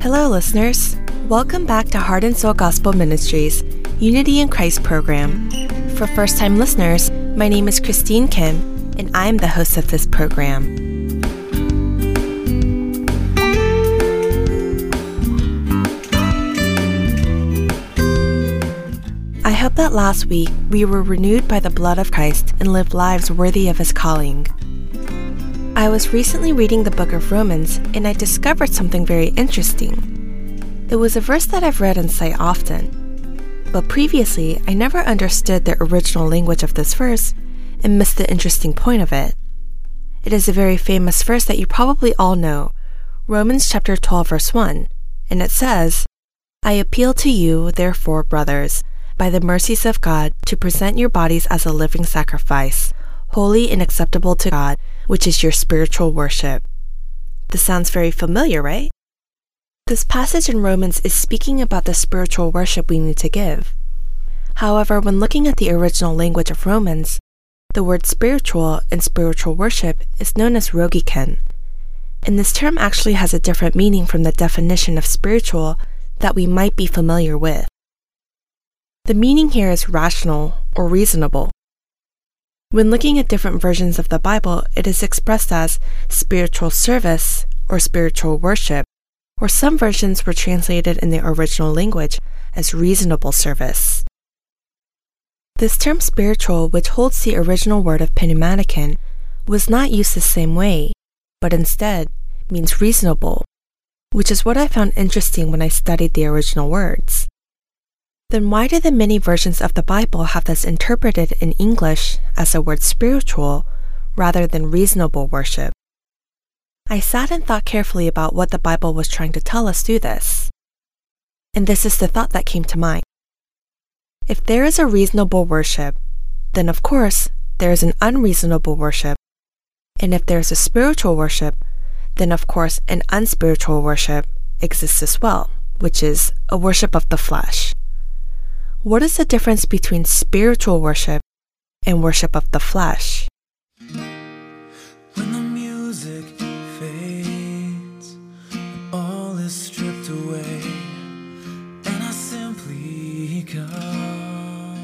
Hello, listeners. Welcome back to Heart and Soul Gospel Ministries Unity in Christ program. For first time listeners, my name is Christine Kim, and I am the host of this program. Hope that last week we were renewed by the blood of Christ and lived lives worthy of his calling. I was recently reading the book of Romans and I discovered something very interesting. It was a verse that I've read and cite often, but previously I never understood the original language of this verse and missed the interesting point of it. It is a very famous verse that you probably all know, Romans chapter 12 verse 1, and it says, I appeal to you, therefore, brothers, by the mercies of God, to present your bodies as a living sacrifice, holy and acceptable to God, which is your spiritual worship. This sounds very familiar, right? This passage in Romans is speaking about the spiritual worship we need to give. However, when looking at the original language of Romans, the word spiritual and spiritual worship is known as rogiken, and this term actually has a different meaning from the definition of spiritual that we might be familiar with. The meaning here is rational or reasonable. When looking at different versions of the Bible, it is expressed as spiritual service or spiritual worship, or some versions were translated in the original language as reasonable service. This term spiritual, which holds the original word of pneumatiken, was not used the same way, but instead means reasonable, which is what I found interesting when I studied the original words. Then why do the many versions of the Bible have this interpreted in English as the word spiritual rather than reasonable worship? I sat and thought carefully about what the Bible was trying to tell us through this. And this is the thought that came to mind. If there is a reasonable worship, then of course there is an unreasonable worship. And if there is a spiritual worship, then of course an unspiritual worship exists as well, which is a worship of the flesh. What is the difference between spiritual worship and worship of the flesh? When the music fades all is stripped away, and I simply come,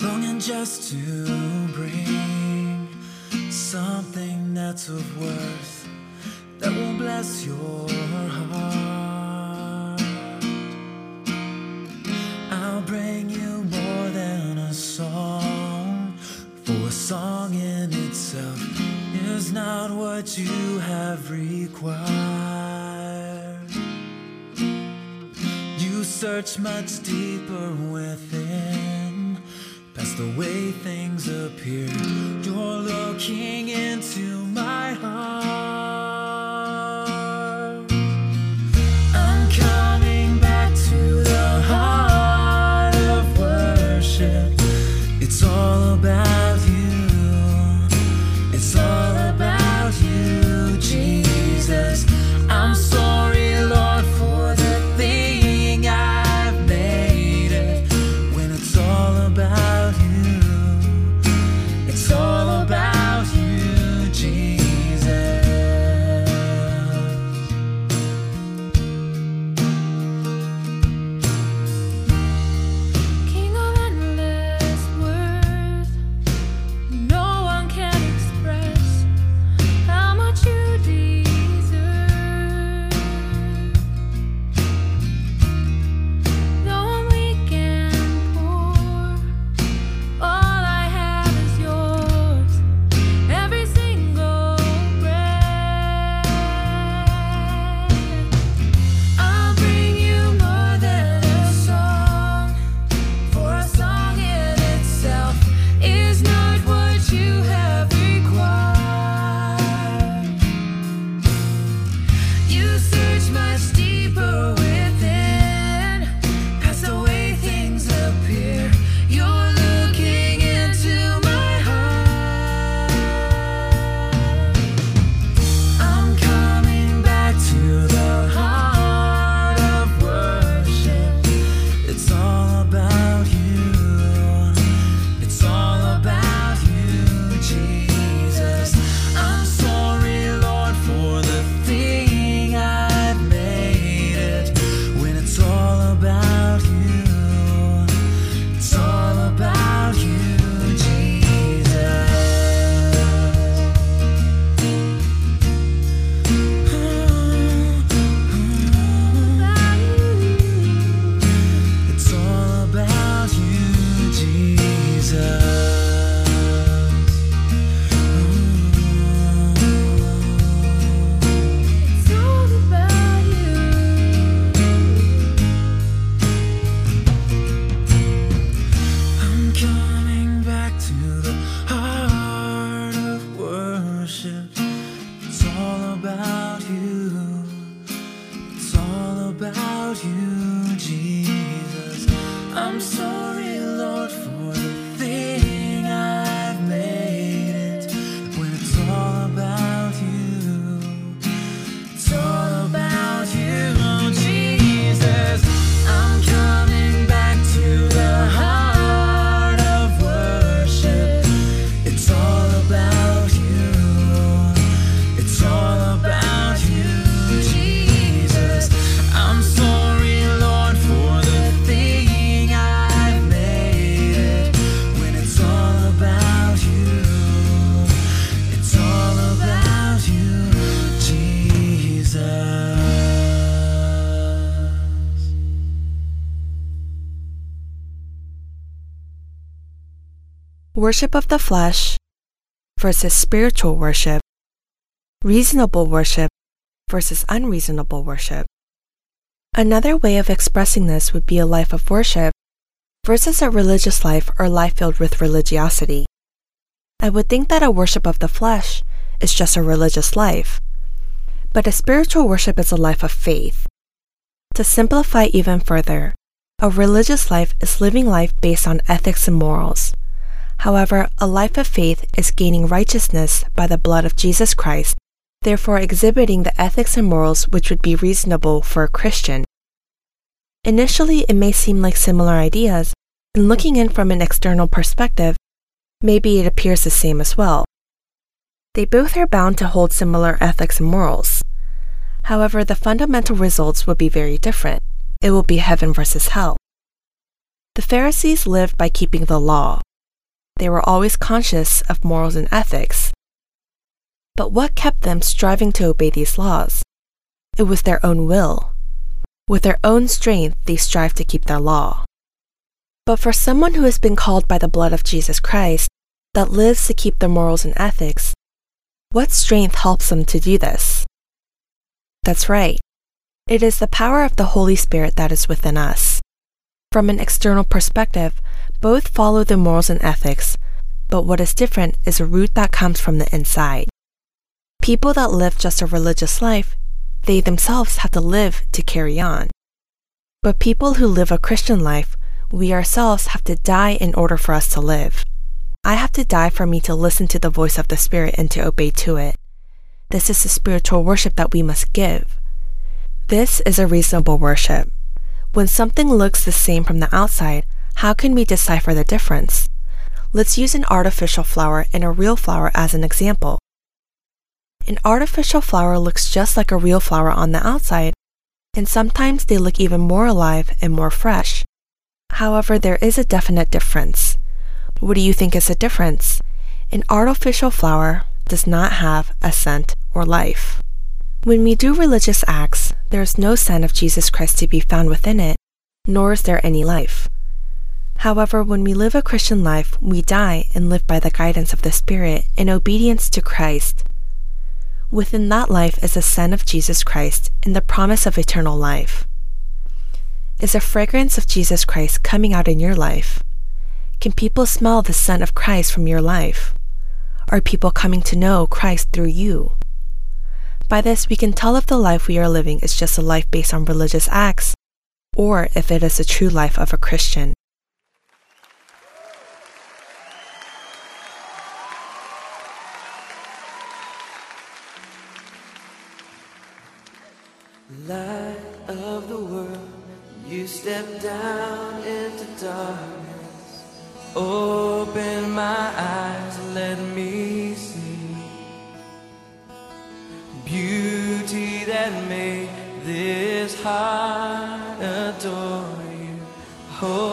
longing just to bring something that's of worth that will bless your heart. Song in itself is not what you have required. You search much deeper within, past the way things appear. You're looking into my heart. Worship of the flesh versus spiritual worship, reasonable worship versus unreasonable worship. Another way of expressing this would be a life of worship versus a religious life or life filled with religiosity. I would think that a worship of the flesh is just a religious life, but a spiritual worship is a life of faith. To simplify even further, a religious life is living life based on ethics and morals. However, a life of faith is gaining righteousness by the blood of Jesus Christ, therefore exhibiting the ethics and morals which would be reasonable for a Christian. Initially, it may seem like similar ideas, and looking in from an external perspective, maybe it appears the same as well. They both are bound to hold similar ethics and morals. However, the fundamental results will be very different. It will be heaven versus hell. The Pharisees lived by keeping the law. They were always conscious of morals and ethics. But what kept them striving to obey these laws? It was their own will. With their own strength, they strive to keep their law. But for someone who has been called by the blood of Jesus Christ, that lives to keep their morals and ethics, what strength helps them to do this? That's right. It is the power of the Holy Spirit that is within us. From an external perspective, both follow the morals and ethics, but what is different is a root that comes from the inside. People that live just a religious life, they themselves have to live to carry on. But people who live a Christian life, we ourselves have to die in order for us to live. I have to die for me to listen to the voice of the Spirit and to obey to it. This is the spiritual worship that we must give. This is a reasonable worship. When something looks the same from the outside, how can we decipher the difference? Let's use an artificial flower and a real flower as an example. An artificial flower looks just like a real flower on the outside, and sometimes they look even more alive and more fresh. However, there is a definite difference. What do you think is the difference? An artificial flower does not have a scent or life. When we do religious acts, there is no sign of Jesus Christ to be found within it, nor is there any life. However, when we live a Christian life, we die and live by the guidance of the Spirit in obedience to Christ. Within that life is the Son of Jesus Christ and the promise of eternal life. Is the fragrance of Jesus Christ coming out in your life? Can people smell the Son of Christ from your life? Are people coming to know Christ through you? By this, we can tell if the life we are living is just a life based on religious acts, or if it is the true life of a Christian. Light of the world, you step down into darkness. Open my eyes, let me see beauty that made this heart adore you. Hope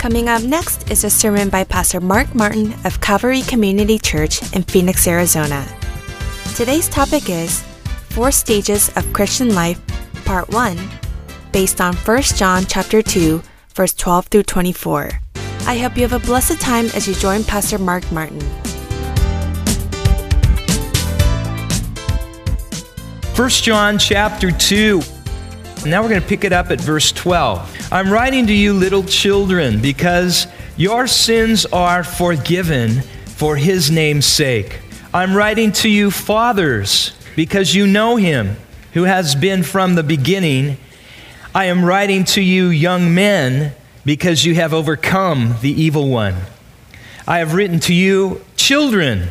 Coming up next is a sermon by Pastor Mark Martin of Calvary Community Church in Phoenix, Arizona. Today's topic is Four Stages of Christian Life, Part 1, based on 1 John chapter 2, verse 12 through 24. I hope you have a blessed time as you join Pastor Mark Martin. 1 John chapter 2. Now we're going to pick it up at verse 12. I'm writing to you, little children, because your sins are forgiven for his name's sake. I'm writing to you, fathers, because you know him who has been from the beginning. I am writing to you, young men, because you have overcome the evil one. I have written to you, children,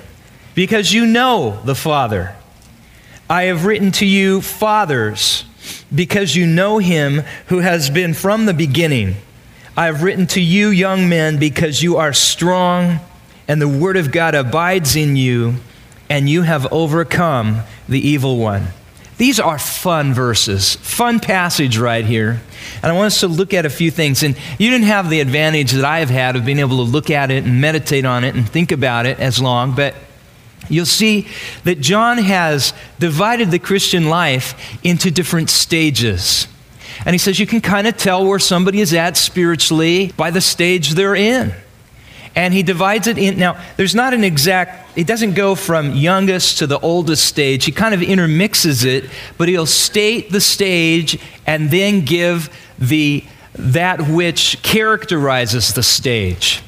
because you know the Father. I have written to you, fathers because you know him who has been from the beginning. I have written to you, young men, because you are strong and the word of God abides in you, and you have overcome the evil one. These are fun verses, fun passage right here. And I want us to look at a few things. And you didn't have the advantage that I have had of being able to look at it and meditate on it and think about it as long, but you'll see that John has divided the Christian life into different stages. And he says you can kind of tell where somebody is at spiritually by the stage they're in. And he divides it in. Now, there's not an exact, it doesn't go from youngest to the oldest stage. He kind of intermixes it, but he'll state the stage and then give the, that which characterizes the stage.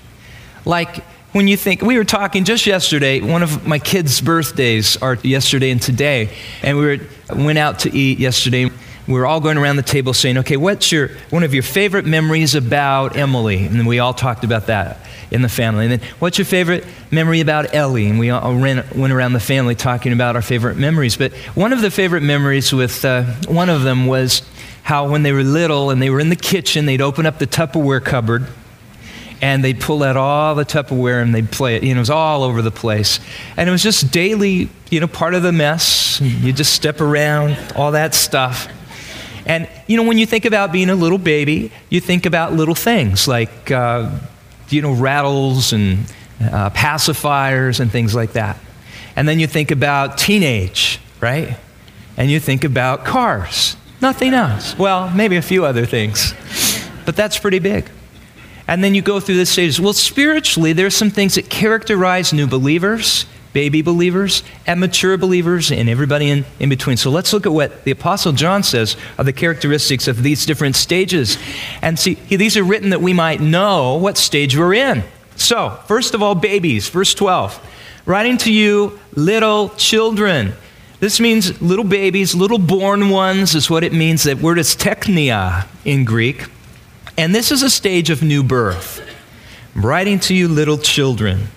Like, when you think, we were talking just yesterday, one of my kids' birthdays are yesterday and today, and we were, went out to eat yesterday. We were all going around the table saying, okay, what's your, one of your favorite memories about Emily? And then we all talked about that in the family. And then, what's your favorite memory about Ellie? And we all ran, went around the family talking about our favorite memories. But one of the favorite memories with uh, one of them was how when they were little and they were in the kitchen, they'd open up the Tupperware cupboard and they'd pull out all the Tupperware and they'd play it. You know, it was all over the place. And it was just daily, you know, part of the mess. You just step around, all that stuff. And, you know, when you think about being a little baby, you think about little things like, uh, you know, rattles and uh, pacifiers and things like that. And then you think about teenage, right? And you think about cars. Nothing else. Well, maybe a few other things. But that's pretty big. And then you go through the stages. Well, spiritually, there's some things that characterize new believers, baby believers, and mature believers, and everybody in, in between. So let's look at what the Apostle John says are the characteristics of these different stages. And see, these are written that we might know what stage we're in. So, first of all, babies, verse 12. Writing to you, little children. This means little babies, little born ones is what it means. That word is teknia in Greek. And this is a stage of new birth. I'm writing to you, little children.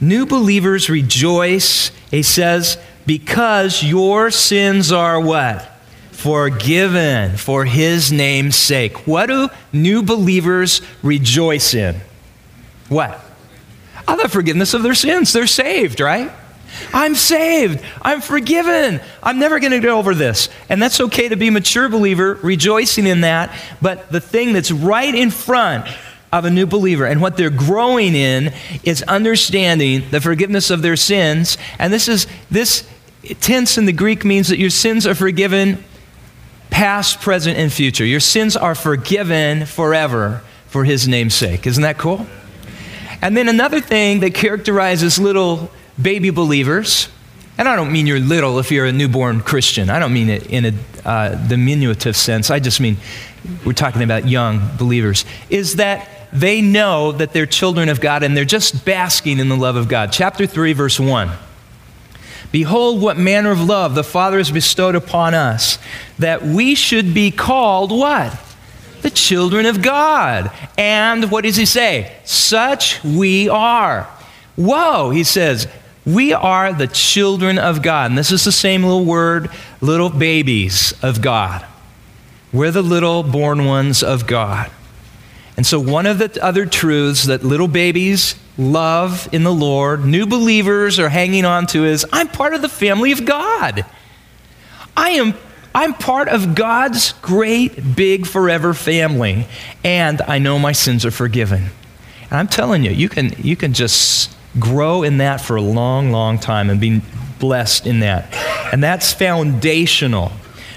New believers rejoice, he says, because your sins are what? Forgiven for his name's sake. What do new believers rejoice in? What? Oh, the forgiveness of their sins. They're saved, right? I'm saved. I'm forgiven. I'm never going to get over this. And that's okay to be a mature believer, rejoicing in that. But the thing that's right in front of a new believer and what they're growing in is understanding the forgiveness of their sins. And this is this tense in the Greek means that your sins are forgiven past, present, and future. Your sins are forgiven forever for his name's sake. Isn't that cool? And then another thing that characterizes little baby believers, and I don't mean you're little if you're a newborn Christian. I don't mean it in a uh, diminutive sense. I just mean we're talking about young believers, is that they know that they're children of God and they're just basking in the love of God. Chapter 3, verse 1. Behold, what manner of love the Father has bestowed upon us, that we should be called what? The children of God. And what does he say? Such we are. Whoa, he says, we are the children of God. And this is the same little word, little babies of God. We're the little born ones of God. And so, one of the other truths that little babies love in the Lord, new believers are hanging on to, is I'm part of the family of God. I am I'm part of God's great, big, forever family, and I know my sins are forgiven. And I'm telling you, you can, you can just grow in that for a long, long time and be blessed in that. And that's foundational.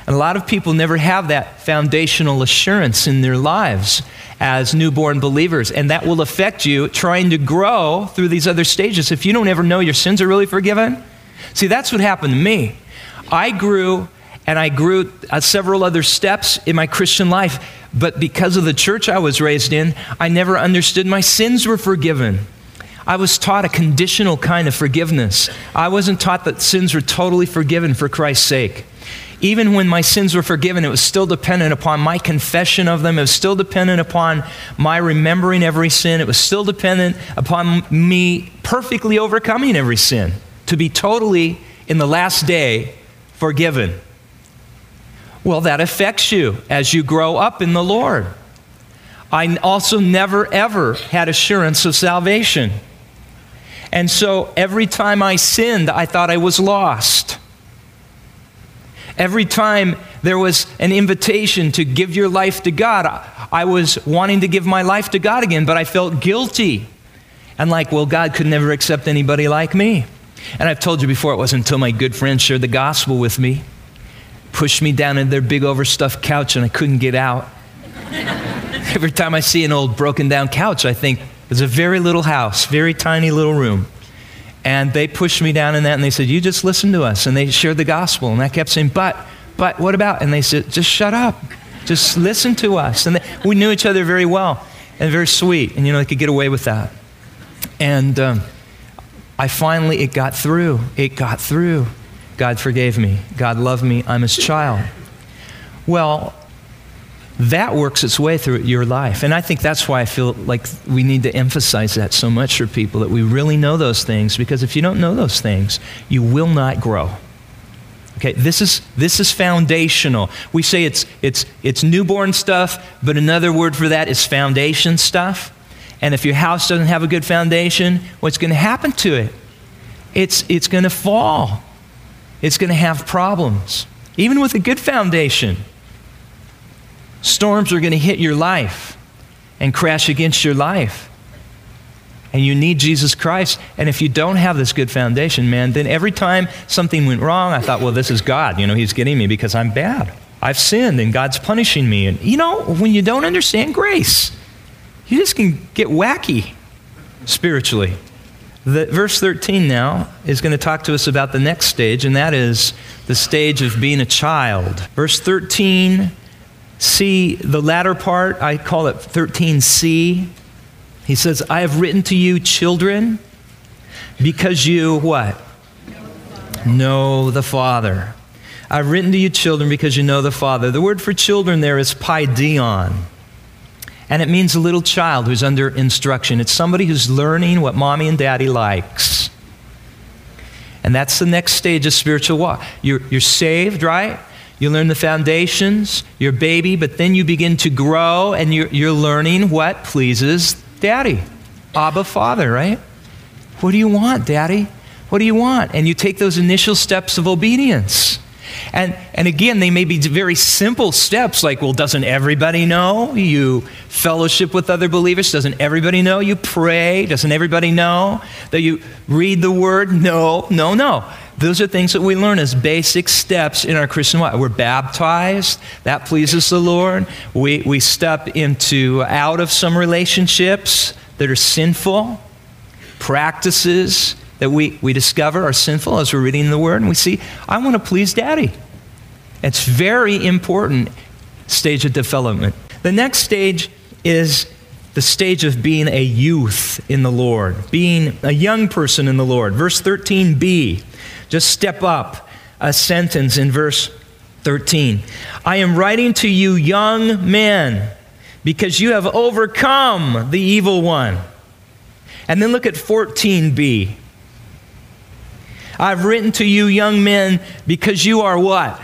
And a lot of people never have that foundational assurance in their lives as newborn believers. And that will affect you trying to grow through these other stages. If you don't ever know your sins are really forgiven, see, that's what happened to me. I grew and I grew uh, several other steps in my Christian life, but because of the church I was raised in, I never understood my sins were forgiven. I was taught a conditional kind of forgiveness. I wasn't taught that sins were totally forgiven for Christ's sake. Even when my sins were forgiven, it was still dependent upon my confession of them. It was still dependent upon my remembering every sin. It was still dependent upon me perfectly overcoming every sin to be totally, in the last day, forgiven. Well, that affects you as you grow up in the Lord. I also never, ever had assurance of salvation. And so every time I sinned, I thought I was lost. Every time there was an invitation to give your life to God, I was wanting to give my life to God again, but I felt guilty. And like, well, God could never accept anybody like me. And I've told you before, it wasn't until my good friends shared the gospel with me, pushed me down in their big overstuffed couch, and I couldn't get out. Every time I see an old broken down couch, I think, it's a very little house, very tiny little room. And they pushed me down in that and they said, You just listen to us. And they shared the gospel. And I kept saying, But, but, what about? And they said, Just shut up. Just listen to us. And they, we knew each other very well and very sweet. And, you know, they could get away with that. And um, I finally, it got through. It got through. God forgave me. God loved me. I'm his child. Well, that works its way through your life. And I think that's why I feel like we need to emphasize that so much for people that we really know those things because if you don't know those things, you will not grow. Okay, this is, this is foundational. We say it's, it's, it's newborn stuff, but another word for that is foundation stuff. And if your house doesn't have a good foundation, what's going to happen to it? It's, it's going to fall. It's going to have problems, even with a good foundation. Storms are going to hit your life and crash against your life. And you need Jesus Christ. And if you don't have this good foundation, man, then every time something went wrong, I thought, well, this is God. You know, He's getting me because I'm bad. I've sinned and God's punishing me. And you know, when you don't understand grace, you just can get wacky spiritually. The, verse 13 now is going to talk to us about the next stage, and that is the stage of being a child. Verse 13 See the latter part, I call it 13c. He says, I have written to you, children, because you what? Know the Father. I've written to you, children, because you know the Father. The word for children there is paideon. And it means a little child who's under instruction. It's somebody who's learning what mommy and daddy likes. And that's the next stage of spiritual walk. You're, you're saved, right? You learn the foundations, you're a baby, but then you begin to grow and you're, you're learning what pleases daddy. Abba, Father, right? What do you want, daddy? What do you want? And you take those initial steps of obedience. And, and again, they may be very simple steps like, well, doesn't everybody know you fellowship with other believers? Doesn't everybody know you pray? Doesn't everybody know that you read the word? No, no, no. Those are things that we learn as basic steps in our Christian life. We're baptized, that pleases the Lord. We, we step into out of some relationships that are sinful, practices that we, we discover are sinful as we're reading the Word, and we see, I want to please Daddy. It's very important stage of development. The next stage is the stage of being a youth in the Lord, being a young person in the Lord. Verse 13b, just step up a sentence in verse 13. I am writing to you, young men, because you have overcome the evil one. And then look at 14b. I've written to you, young men, because you are what?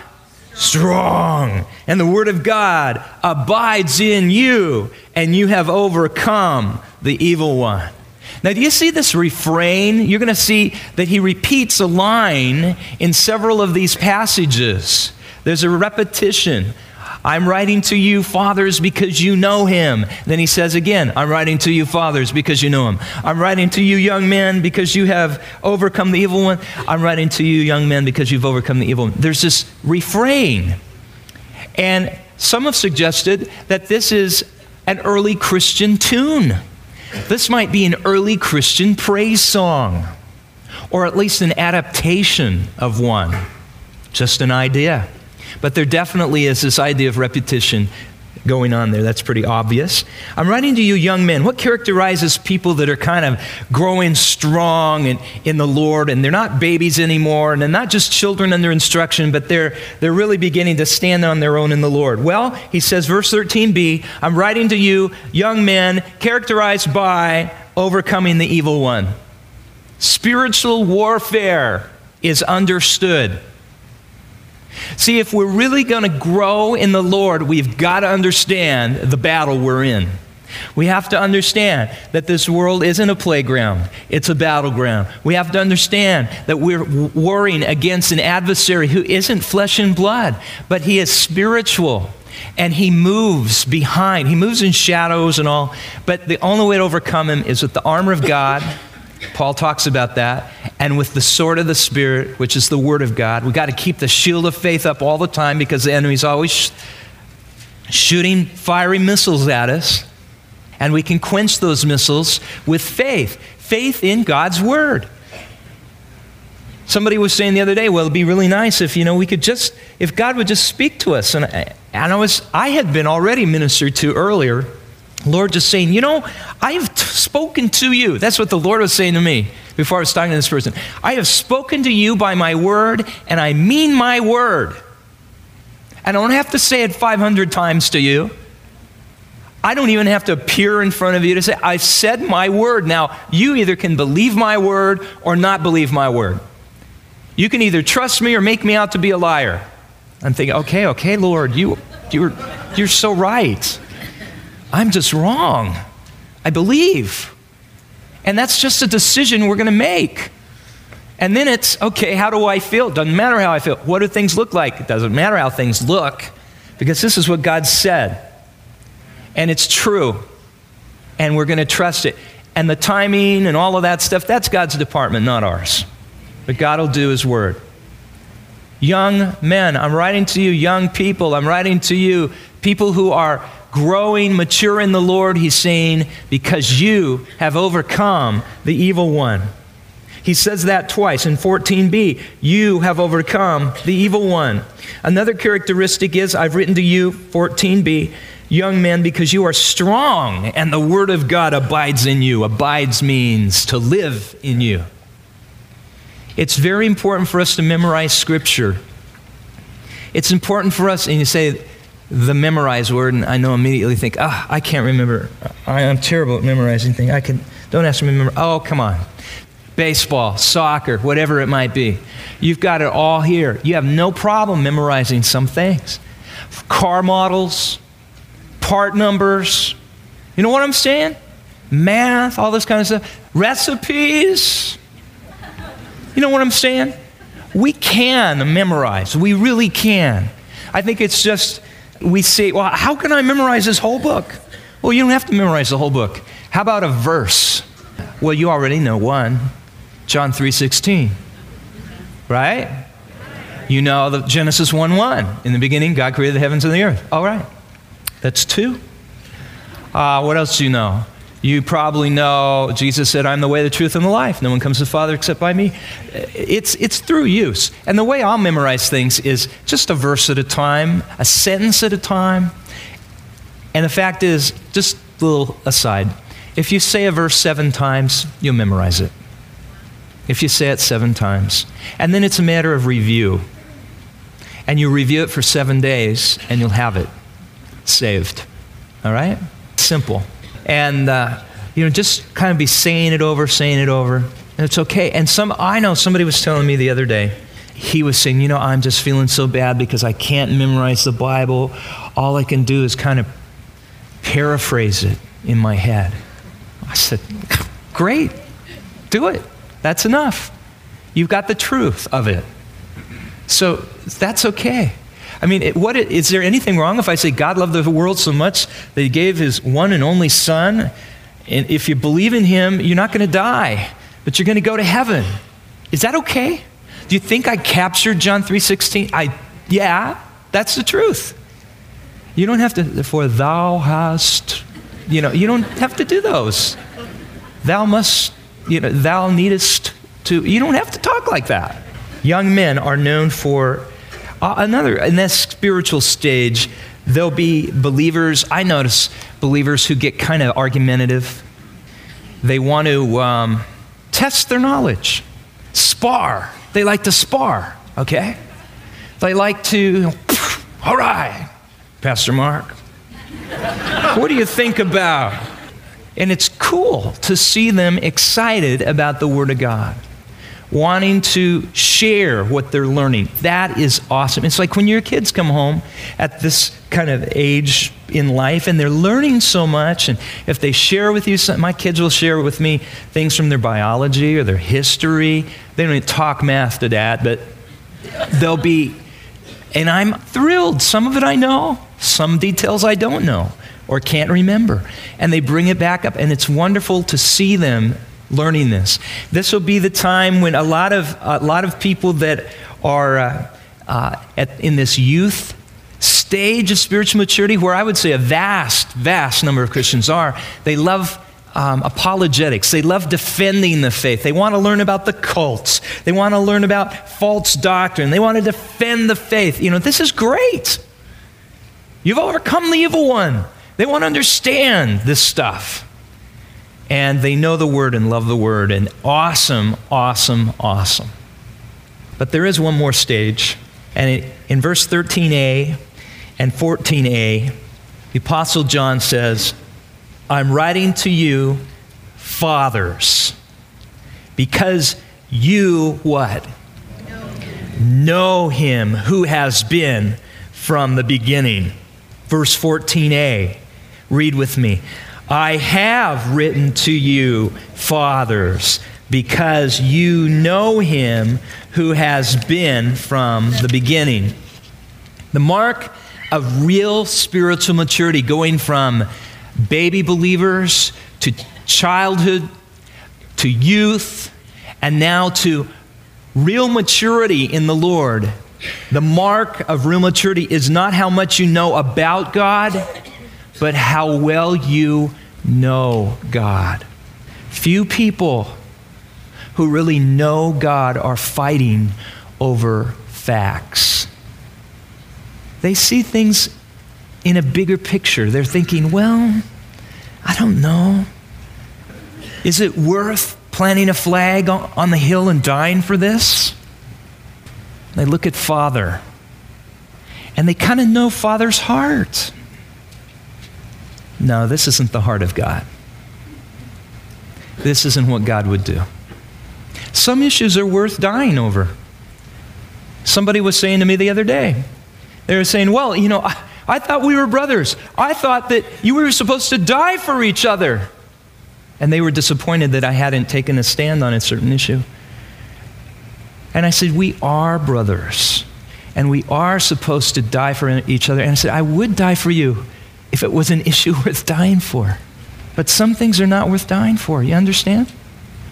Strong. And the word of God abides in you, and you have overcome the evil one. Now, do you see this refrain? You're going to see that he repeats a line in several of these passages. There's a repetition. I'm writing to you, fathers, because you know him. Then he says again, I'm writing to you, fathers, because you know him. I'm writing to you, young men, because you have overcome the evil one. I'm writing to you, young men, because you've overcome the evil one. There's this refrain. And some have suggested that this is an early Christian tune. This might be an early Christian praise song, or at least an adaptation of one. Just an idea. But there definitely is this idea of repetition going on there. That's pretty obvious. I'm writing to you, young men. What characterizes people that are kind of growing strong in, in the Lord and they're not babies anymore and they're not just children under instruction, but they're, they're really beginning to stand on their own in the Lord? Well, he says, verse 13b, I'm writing to you, young men, characterized by overcoming the evil one. Spiritual warfare is understood. See, if we're really going to grow in the Lord, we've got to understand the battle we're in. We have to understand that this world isn't a playground, it's a battleground. We have to understand that we're warring against an adversary who isn't flesh and blood, but he is spiritual. And he moves behind, he moves in shadows and all. But the only way to overcome him is with the armor of God Paul talks about that. And with the sword of the Spirit, which is the Word of God, we've got to keep the shield of faith up all the time because the enemy's always sh- shooting fiery missiles at us. And we can quench those missiles with faith faith in God's Word. Somebody was saying the other day, well, it'd be really nice if, you know, we could just, if God would just speak to us. And, I, and I was, I had been already ministered to earlier Lord just saying, you know, I have t- spoken to you. That's what the Lord was saying to me before I was talking to this person. I have spoken to you by my word, and I mean my word. And I don't have to say it 500 times to you. I don't even have to appear in front of you to say, I've said my word. Now, you either can believe my word or not believe my word. You can either trust me or make me out to be a liar. I'm thinking, okay, okay, Lord, you, you're, you're so right. I'm just wrong. I believe. And that's just a decision we're going to make. And then it's, okay, how do I feel? It doesn't matter how I feel. What do things look like? It doesn't matter how things look because this is what God said. And it's true. And we're going to trust it. And the timing and all of that stuff, that's God's department, not ours. But God will do His word. Young men, I'm writing to you, young people, I'm writing to you, people who are growing, mature in the Lord, he's saying, because you have overcome the evil one. He says that twice in 14b. You have overcome the evil one. Another characteristic is I've written to you, 14b, young men, because you are strong and the word of God abides in you. Abides means to live in you. It's very important for us to memorize scripture. It's important for us, and you say, the memorized word, and I know immediately think, ah, I can't remember. I am terrible at memorizing things. I can, don't ask me to remember. Oh, come on. Baseball, soccer, whatever it might be. You've got it all here. You have no problem memorizing some things. Car models, part numbers. You know what I'm saying? Math, all this kind of stuff. Recipes. You know what I'm saying? We can memorize. We really can. I think it's just we say, well, how can I memorize this whole book? Well, you don't have to memorize the whole book. How about a verse? Well, you already know one. John 3:16. Right? You know the Genesis 1:1. In the beginning God created the heavens and the earth. All right. That's two. Uh, what else do you know? You probably know Jesus said, I'm the way, the truth, and the life. No one comes to the Father except by me. It's, it's through use. And the way I'll memorize things is just a verse at a time, a sentence at a time. And the fact is, just a little aside, if you say a verse seven times, you'll memorize it. If you say it seven times. And then it's a matter of review. And you review it for seven days, and you'll have it saved. All right? Simple and uh, you know just kind of be saying it over saying it over. And it's okay. And some i know somebody was telling me the other day he was saying you know i'm just feeling so bad because i can't memorize the bible. All i can do is kind of paraphrase it in my head. I said great. Do it. That's enough. You've got the truth of it. So that's okay I mean, it, what, is there anything wrong if I say God loved the world so much that he gave his one and only Son? And if you believe in him, you're not going to die, but you're going to go to heaven. Is that okay? Do you think I captured John 3:16? I yeah, that's the truth. You don't have to for thou hast you know, you don't have to do those. Thou must, you know, thou needest to you don't have to talk like that. Young men are known for another, in that spiritual stage, there'll be believers. I notice believers who get kind of argumentative. They want to um, test their knowledge, spar. They like to spar, okay? They like to, all right, Pastor Mark. what do you think about? And it's cool to see them excited about the Word of God wanting to share what they're learning. That is awesome. It's like when your kids come home at this kind of age in life and they're learning so much. And if they share with you, something, my kids will share with me things from their biology or their history. They don't even talk math to dad, but they'll be, and I'm thrilled. Some of it I know, some details I don't know or can't remember. And they bring it back up, and it's wonderful to see them learning this. This will be the time when a lot of, a lot of people that are uh, uh, at, in this youth stage of spiritual maturity, where I would say a vast, vast number of Christians are, they love um, apologetics. They love defending the faith. They want to learn about the cults. They want to learn about false doctrine. They want to defend the faith. You know, this is great. You've overcome the evil one. They want to understand this stuff and they know the word and love the word, and awesome, awesome, awesome. But there is one more stage, and in verse 13a and 14a, the Apostle John says, I'm writing to you, fathers, because you what? Know him who has been from the beginning. Verse 14a, read with me. I have written to you, fathers, because you know him who has been from the beginning. The mark of real spiritual maturity, going from baby believers to childhood to youth, and now to real maturity in the Lord. The mark of real maturity is not how much you know about God but how well you know God. Few people who really know God are fighting over facts. They see things in a bigger picture. They're thinking, well, I don't know. Is it worth planting a flag on the hill and dying for this? They look at Father and they kind of know Father's heart. No, this isn't the heart of God. This isn't what God would do. Some issues are worth dying over. Somebody was saying to me the other day, they were saying, Well, you know, I, I thought we were brothers. I thought that you were supposed to die for each other. And they were disappointed that I hadn't taken a stand on a certain issue. And I said, We are brothers. And we are supposed to die for each other. And I said, I would die for you if it was an issue worth dying for. But some things are not worth dying for. You understand?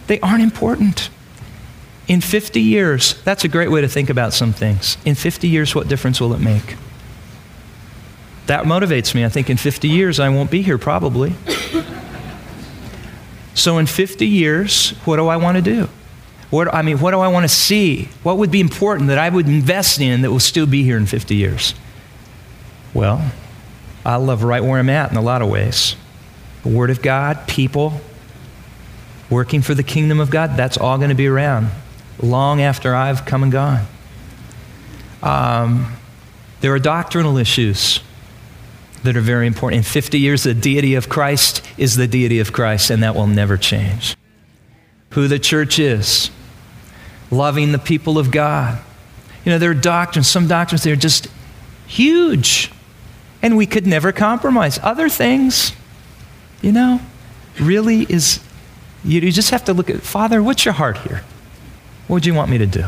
They aren't important. In 50 years, that's a great way to think about some things. In 50 years, what difference will it make? That motivates me. I think in 50 years, I won't be here probably. so, in 50 years, what do I want to do? What, I mean, what do I want to see? What would be important that I would invest in that will still be here in 50 years? Well, I love right where I'm at in a lot of ways. The Word of God, people, working for the kingdom of God, that's all going to be around long after I've come and gone. Um, there are doctrinal issues that are very important. In 50 years, the deity of Christ is the deity of Christ, and that will never change. Who the church is, loving the people of God. You know, there are doctrines, some doctrines, they're just huge, and we could never compromise. Other things, you know, really is, you, just have to look at, Father, what's your heart here? What would you want me to do?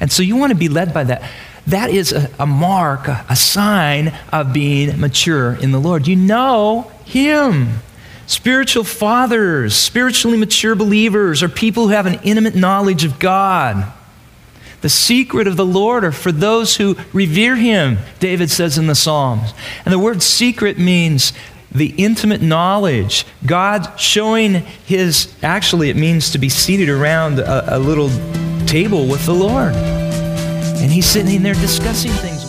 And so you want to be led by that that is a, a mark, a, a sign of being mature in the Lord. You know Him. Spiritual fathers, spiritually mature believers, are people who have an intimate knowledge of God. The secret of the Lord are for those who revere Him, David says in the Psalms. And the word secret means the intimate knowledge. God showing His, actually, it means to be seated around a, a little table with the Lord. And he's sitting in there discussing things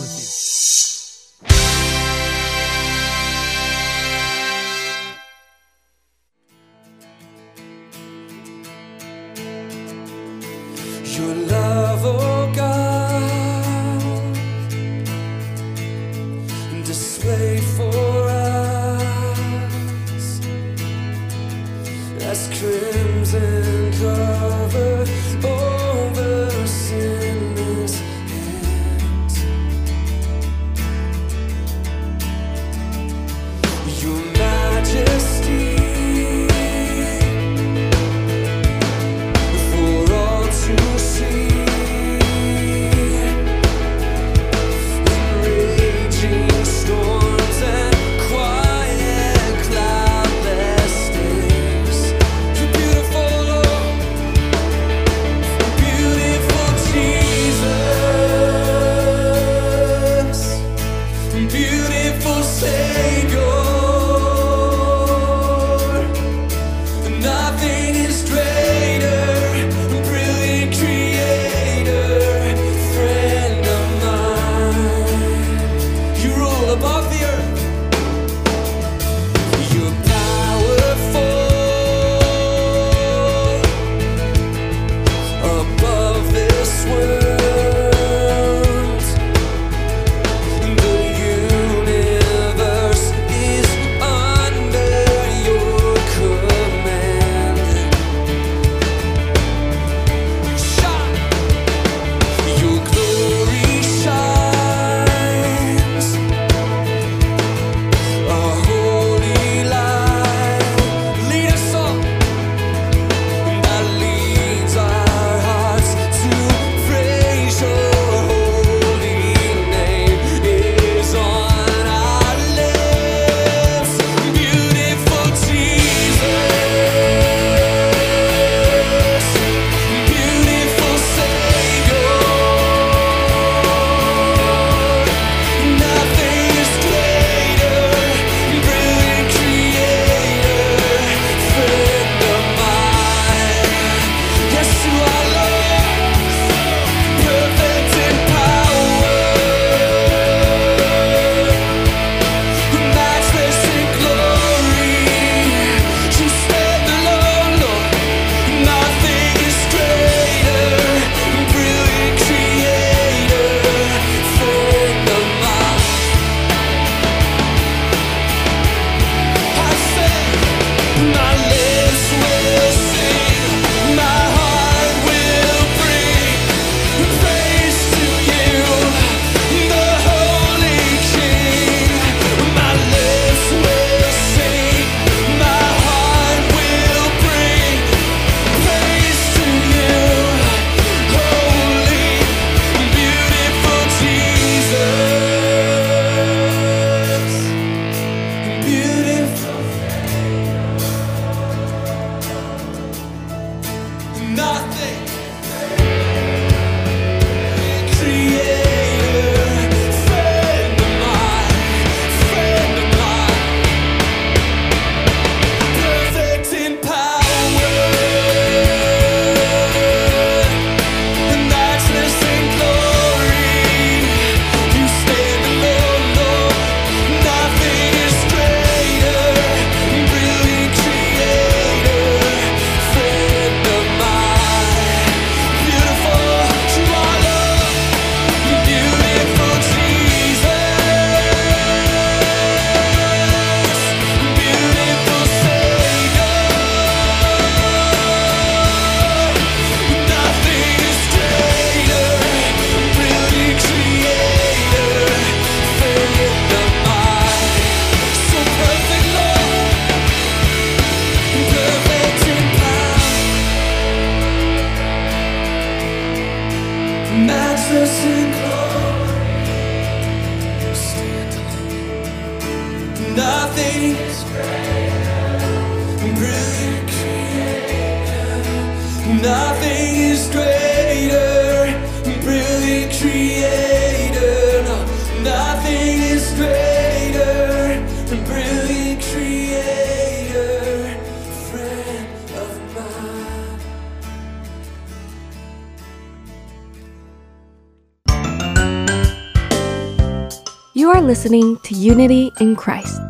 In Christ,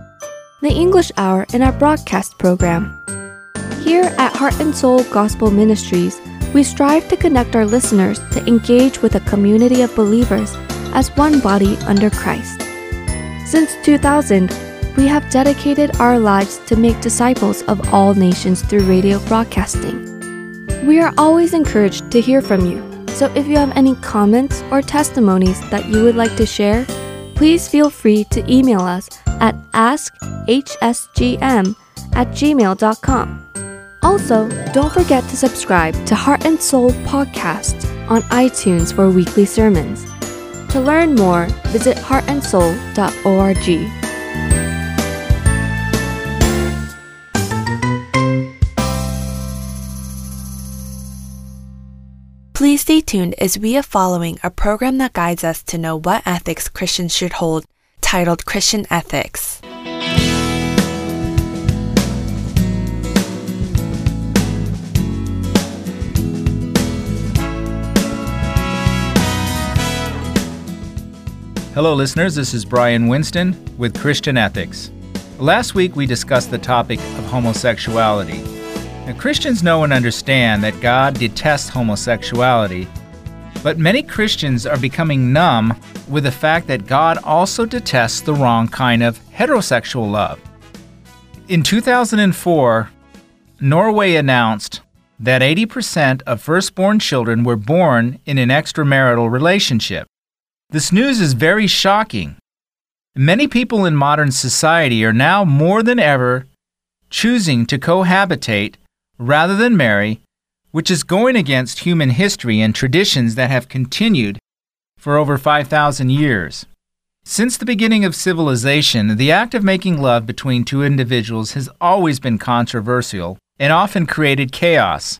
the English Hour in our broadcast program. Here at Heart and Soul Gospel Ministries, we strive to connect our listeners to engage with a community of believers as one body under Christ. Since 2000, we have dedicated our lives to make disciples of all nations through radio broadcasting. We are always encouraged to hear from you, so if you have any comments or testimonies that you would like to share, please feel free to email us at askhsgm at gmail.com. Also, don't forget to subscribe to Heart and Soul Podcast on iTunes for weekly sermons. To learn more, visit heartandsoul.org. Please stay tuned as we are following a program that guides us to know what ethics Christians should hold, titled Christian Ethics. Hello, listeners. This is Brian Winston with Christian Ethics. Last week we discussed the topic of homosexuality. Now, Christians know and understand that God detests homosexuality, but many Christians are becoming numb with the fact that God also detests the wrong kind of heterosexual love. In 2004, Norway announced that 80% of firstborn children were born in an extramarital relationship. This news is very shocking. Many people in modern society are now more than ever choosing to cohabitate rather than marry, which is going against human history and traditions that have continued for over 5,000 years. Since the beginning of civilization, the act of making love between two individuals has always been controversial and often created chaos.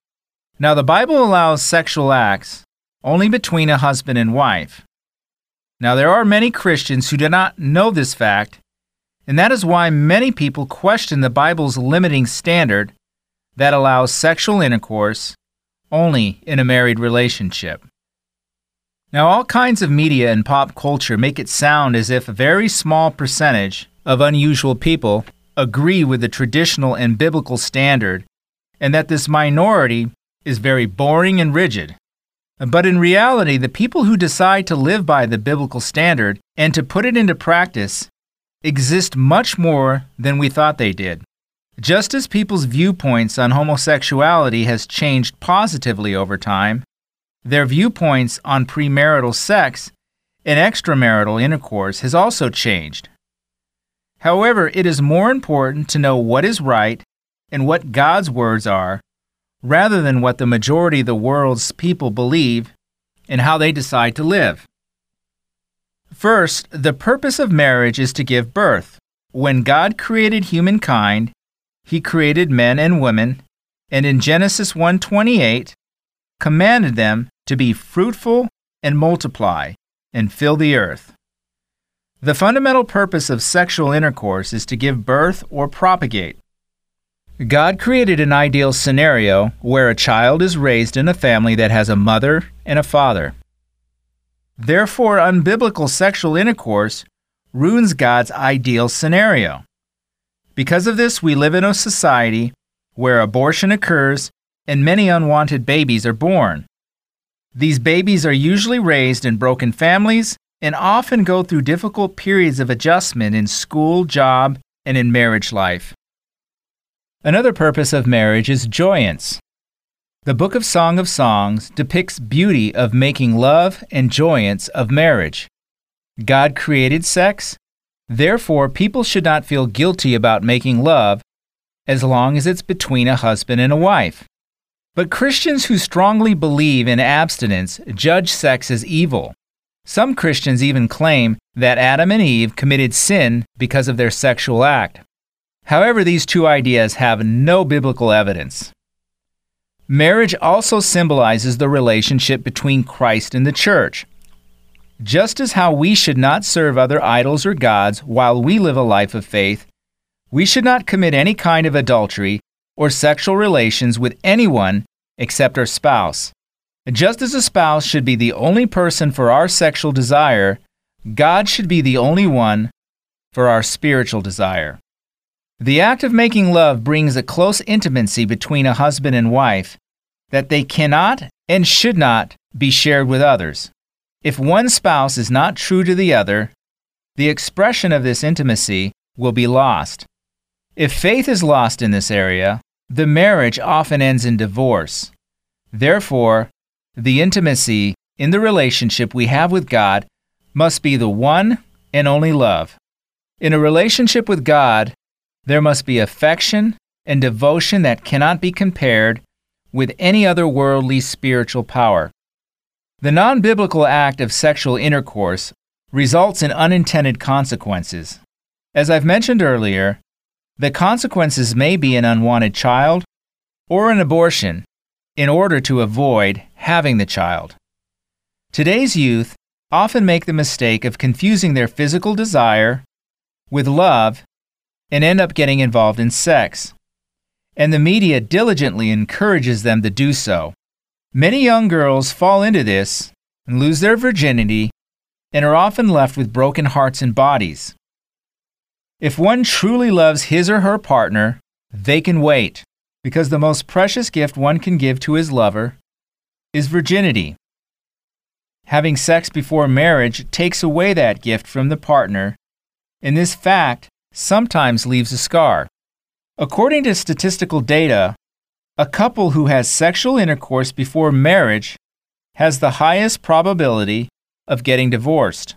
Now, the Bible allows sexual acts only between a husband and wife. Now, there are many Christians who do not know this fact, and that is why many people question the Bible's limiting standard that allows sexual intercourse only in a married relationship. Now, all kinds of media and pop culture make it sound as if a very small percentage of unusual people agree with the traditional and biblical standard, and that this minority is very boring and rigid. But in reality, the people who decide to live by the biblical standard and to put it into practice exist much more than we thought they did. Just as people's viewpoints on homosexuality has changed positively over time, their viewpoints on premarital sex and extramarital intercourse has also changed. However, it is more important to know what is right and what God's words are rather than what the majority of the world's people believe and how they decide to live. First, the purpose of marriage is to give birth. When God created humankind, he created men and women, and in Genesis 1:28, commanded them to be fruitful and multiply and fill the earth. The fundamental purpose of sexual intercourse is to give birth or propagate. God created an ideal scenario where a child is raised in a family that has a mother and a father. Therefore, unbiblical sexual intercourse ruins God's ideal scenario. Because of this, we live in a society where abortion occurs and many unwanted babies are born. These babies are usually raised in broken families and often go through difficult periods of adjustment in school, job, and in marriage life. Another purpose of marriage is joyance. The book of Song of Songs depicts beauty of making love and joyance of marriage. God created sex, therefore people should not feel guilty about making love as long as it's between a husband and a wife. But Christians who strongly believe in abstinence judge sex as evil. Some Christians even claim that Adam and Eve committed sin because of their sexual act. However, these two ideas have no biblical evidence. Marriage also symbolizes the relationship between Christ and the church. Just as how we should not serve other idols or gods while we live a life of faith, we should not commit any kind of adultery or sexual relations with anyone except our spouse. Just as a spouse should be the only person for our sexual desire, God should be the only one for our spiritual desire. The act of making love brings a close intimacy between a husband and wife that they cannot and should not be shared with others. If one spouse is not true to the other, the expression of this intimacy will be lost. If faith is lost in this area, the marriage often ends in divorce. Therefore, the intimacy in the relationship we have with God must be the one and only love. In a relationship with God, there must be affection and devotion that cannot be compared with any other worldly spiritual power. The non biblical act of sexual intercourse results in unintended consequences. As I've mentioned earlier, the consequences may be an unwanted child or an abortion in order to avoid having the child. Today's youth often make the mistake of confusing their physical desire with love and end up getting involved in sex. And the media diligently encourages them to do so. Many young girls fall into this and lose their virginity and are often left with broken hearts and bodies. If one truly loves his or her partner, they can wait because the most precious gift one can give to his lover is virginity. Having sex before marriage takes away that gift from the partner, and this fact sometimes leaves a scar. According to statistical data, a couple who has sexual intercourse before marriage has the highest probability of getting divorced.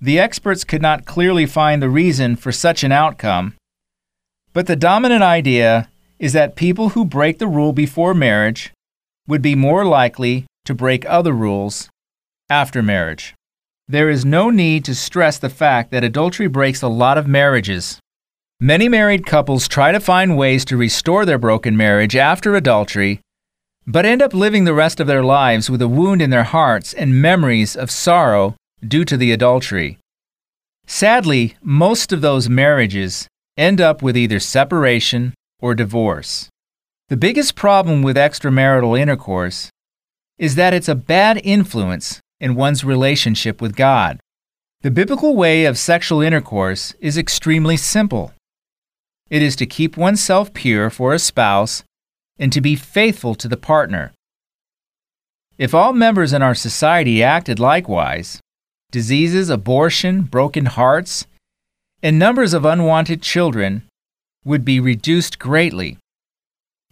The experts could not clearly find the reason for such an outcome, but the dominant idea is that people who break the rule before marriage would be more likely to break other rules after marriage. There is no need to stress the fact that adultery breaks a lot of marriages. Many married couples try to find ways to restore their broken marriage after adultery, but end up living the rest of their lives with a wound in their hearts and memories of sorrow due to the adultery. Sadly, most of those marriages end up with either separation or divorce. The biggest problem with extramarital intercourse is that it's a bad influence in one's relationship with God. The biblical way of sexual intercourse is extremely simple. It is to keep oneself pure for a spouse and to be faithful to the partner. If all members in our society acted likewise, diseases, abortion, broken hearts, and numbers of unwanted children would be reduced greatly.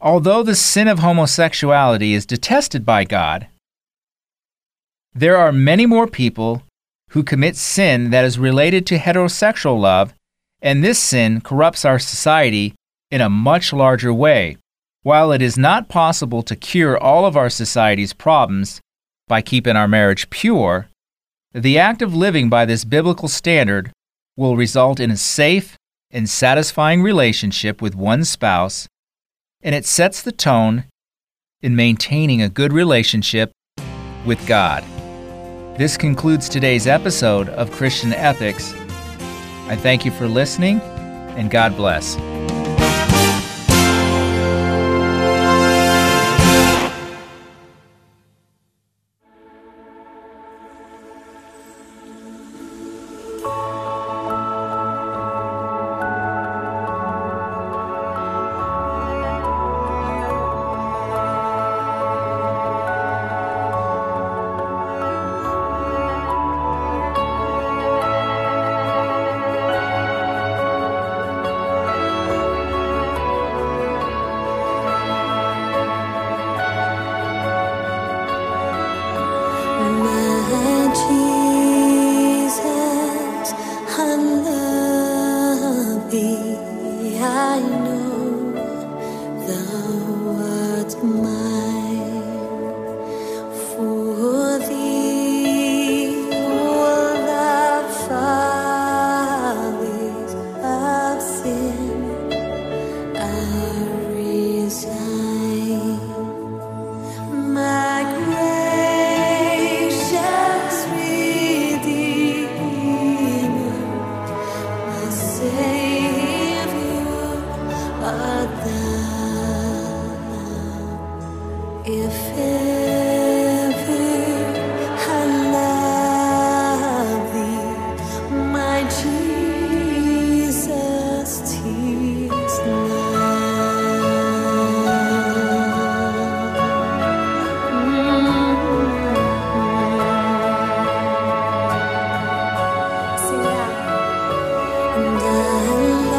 Although the sin of homosexuality is detested by God, there are many more people who commit sin that is related to heterosexual love, and this sin corrupts our society in a much larger way. While it is not possible to cure all of our society's problems by keeping our marriage pure, the act of living by this biblical standard will result in a safe and satisfying relationship with one spouse, and it sets the tone in maintaining a good relationship with God. This concludes today's episode of Christian Ethics. I thank you for listening, and God bless. And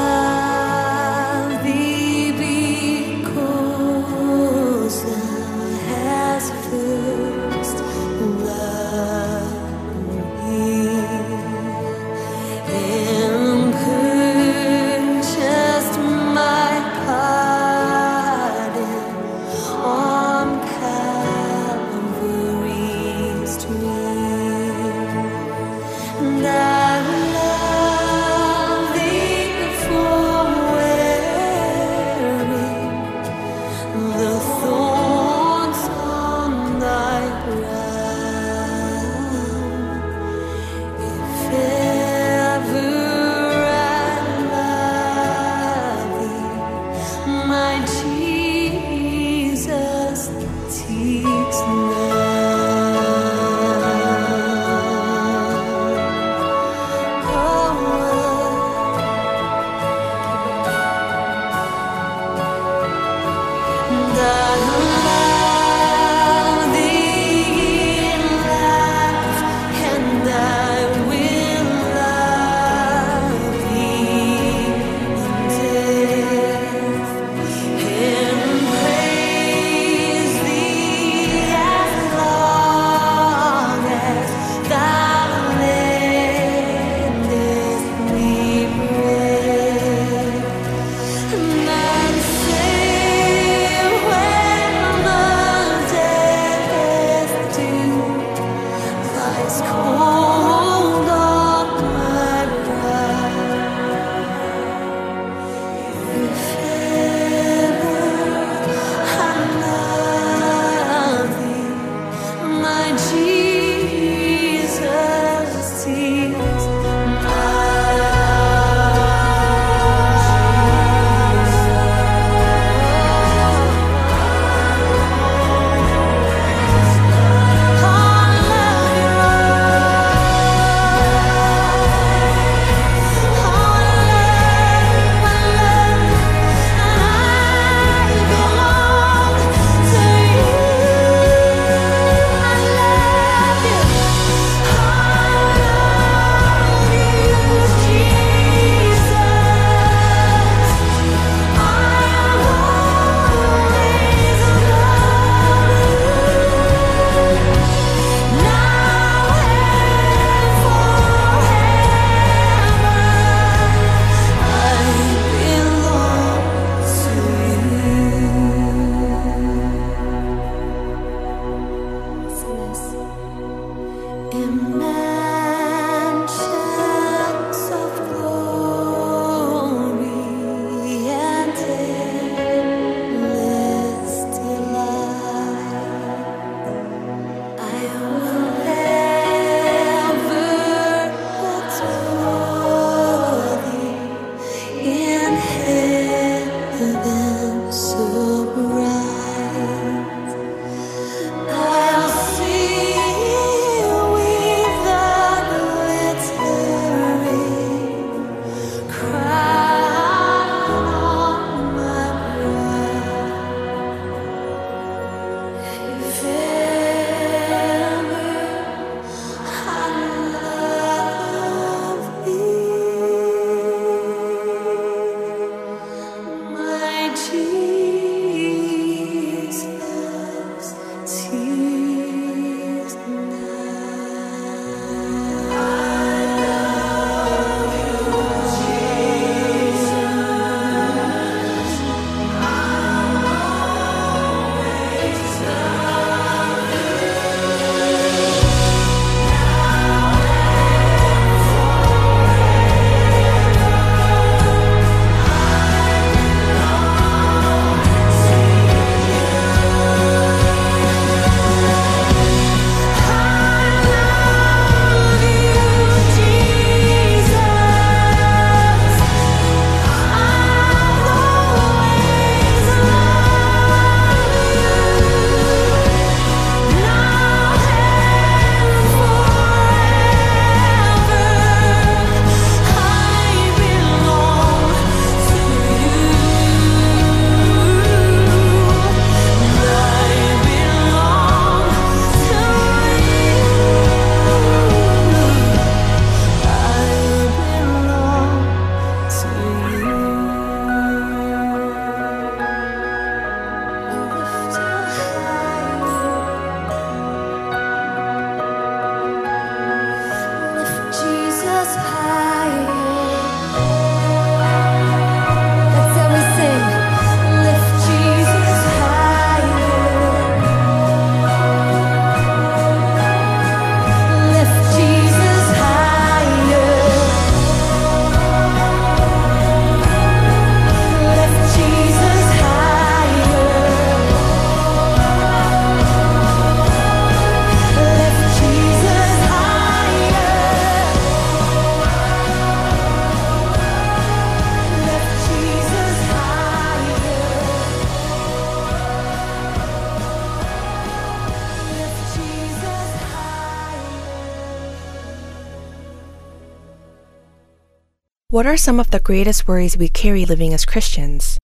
are some of the greatest worries we carry living as Christians?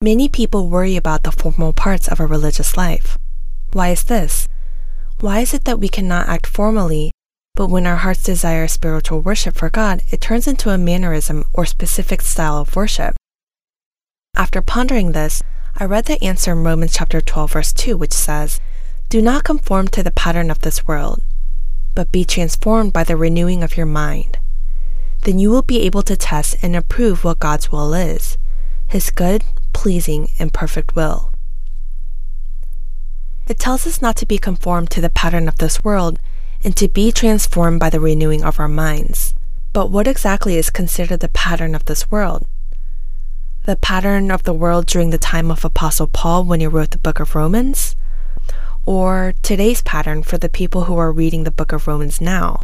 Many people worry about the formal parts of a religious life. Why is this? Why is it that we cannot act formally, but when our hearts desire spiritual worship for God, it turns into a mannerism or specific style of worship? After pondering this, I read the answer in Romans chapter 12 verse 2 which says, "Do not conform to the pattern of this world, but be transformed by the renewing of your mind. Then you will be able to test and approve what God's will is, his good, pleasing, and perfect will." It tells us not to be conformed to the pattern of this world and to be transformed by the renewing of our minds. But what exactly is considered the pattern of this world? The pattern of the world during the time of Apostle Paul when he wrote the book of Romans? Or today's pattern for the people who are reading the book of Romans now?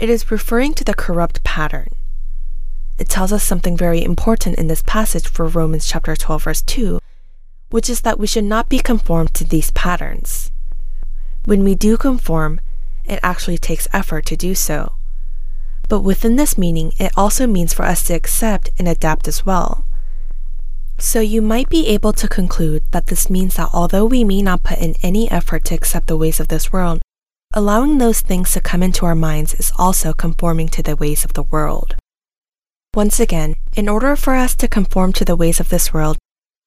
It is referring to the corrupt pattern. It tells us something very important in this passage for Romans chapter 12 verse 2 which is that we should not be conformed to these patterns. When we do conform, it actually takes effort to do so. But within this meaning, it also means for us to accept and adapt as well. So you might be able to conclude that this means that although we may not put in any effort to accept the ways of this world, allowing those things to come into our minds is also conforming to the ways of the world. Once again, in order for us to conform to the ways of this world,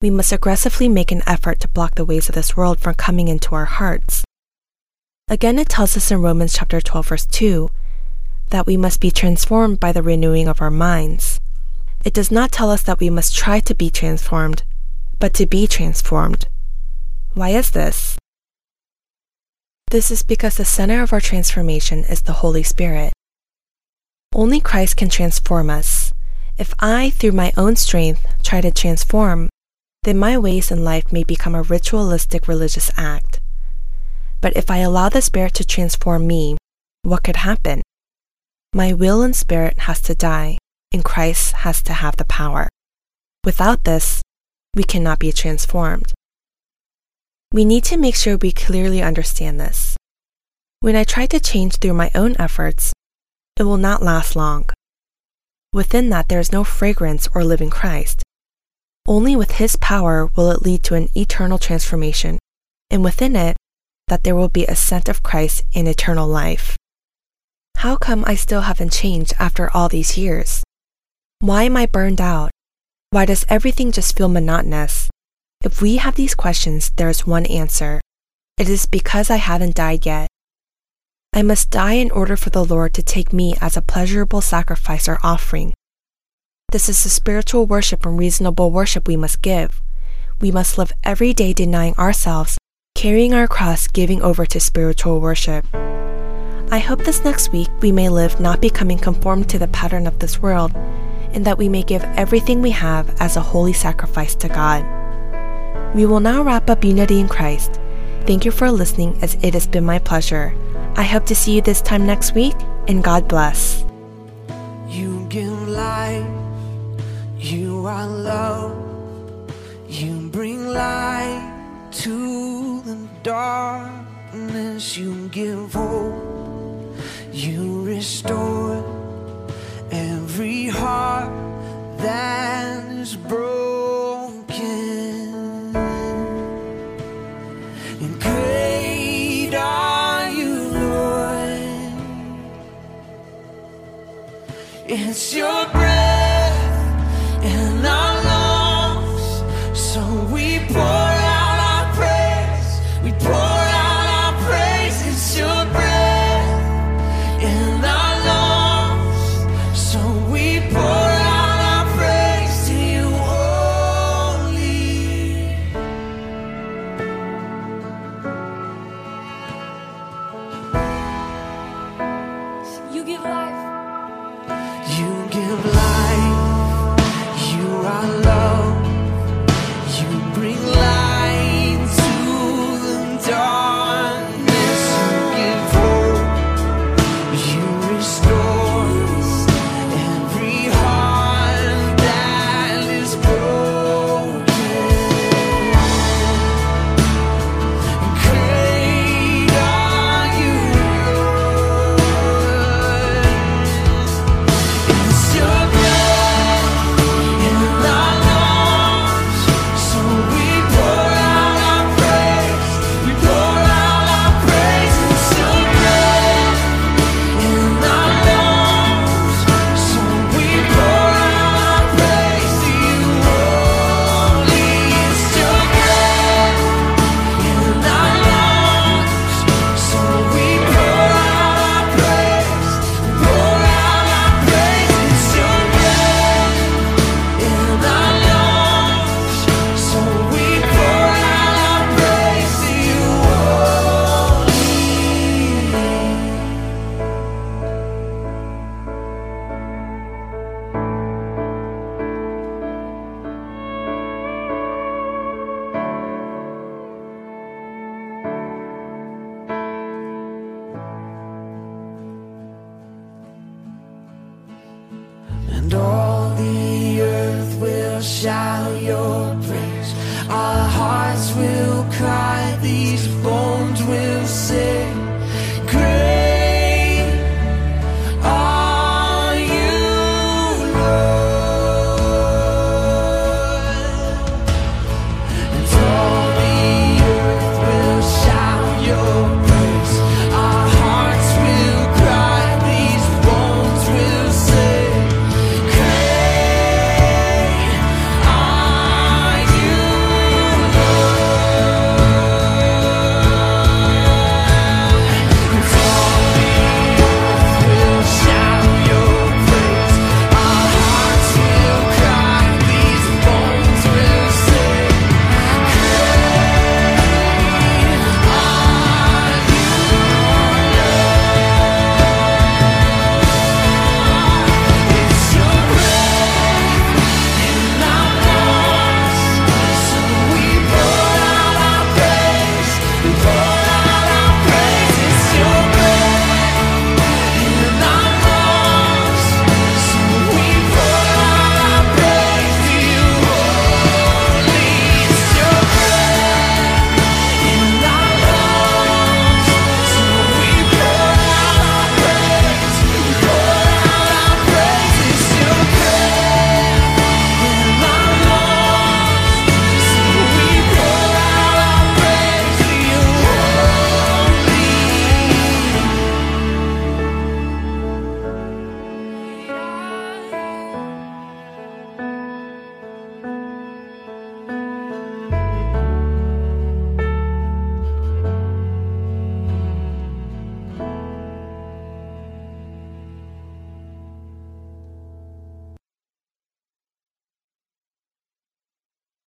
we must aggressively make an effort to block the ways of this world from coming into our hearts. Again, it tells us in Romans chapter 12 verse 2 that we must be transformed by the renewing of our minds. It does not tell us that we must try to be transformed, but to be transformed. Why is this? This is because the center of our transformation is the Holy Spirit. Only Christ can transform us. If I, through my own strength, try to transform, then my ways in life may become a ritualistic religious act. But if I allow the Spirit to transform me, what could happen? My will and spirit has to die, and Christ has to have the power. Without this, we cannot be transformed. We need to make sure we clearly understand this. When I try to change through my own efforts, it will not last long. Within that, there is no fragrance or living Christ. Only with His power will it lead to an eternal transformation, and within it, that there will be a scent of Christ in eternal life. How come I still haven't changed after all these years? Why am I burned out? Why does everything just feel monotonous? If we have these questions, there is one answer. It is because I haven't died yet. I must die in order for the Lord to take me as a pleasurable sacrifice or offering. This is the spiritual worship and reasonable worship we must give. We must live every day denying ourselves, carrying our cross, giving over to spiritual worship. I hope this next week we may live not becoming conformed to the pattern of this world, and that we may give everything we have as a holy sacrifice to God. We will now wrap up Unity in Christ. Thank you for listening, as it has been my pleasure. I hope to see you this time next week, and God bless. You give life, you are love, you bring light to the darkness, you give hope, you restore every heart that is broken. It's your breath praise. Our hearts will cry, these bones will sing.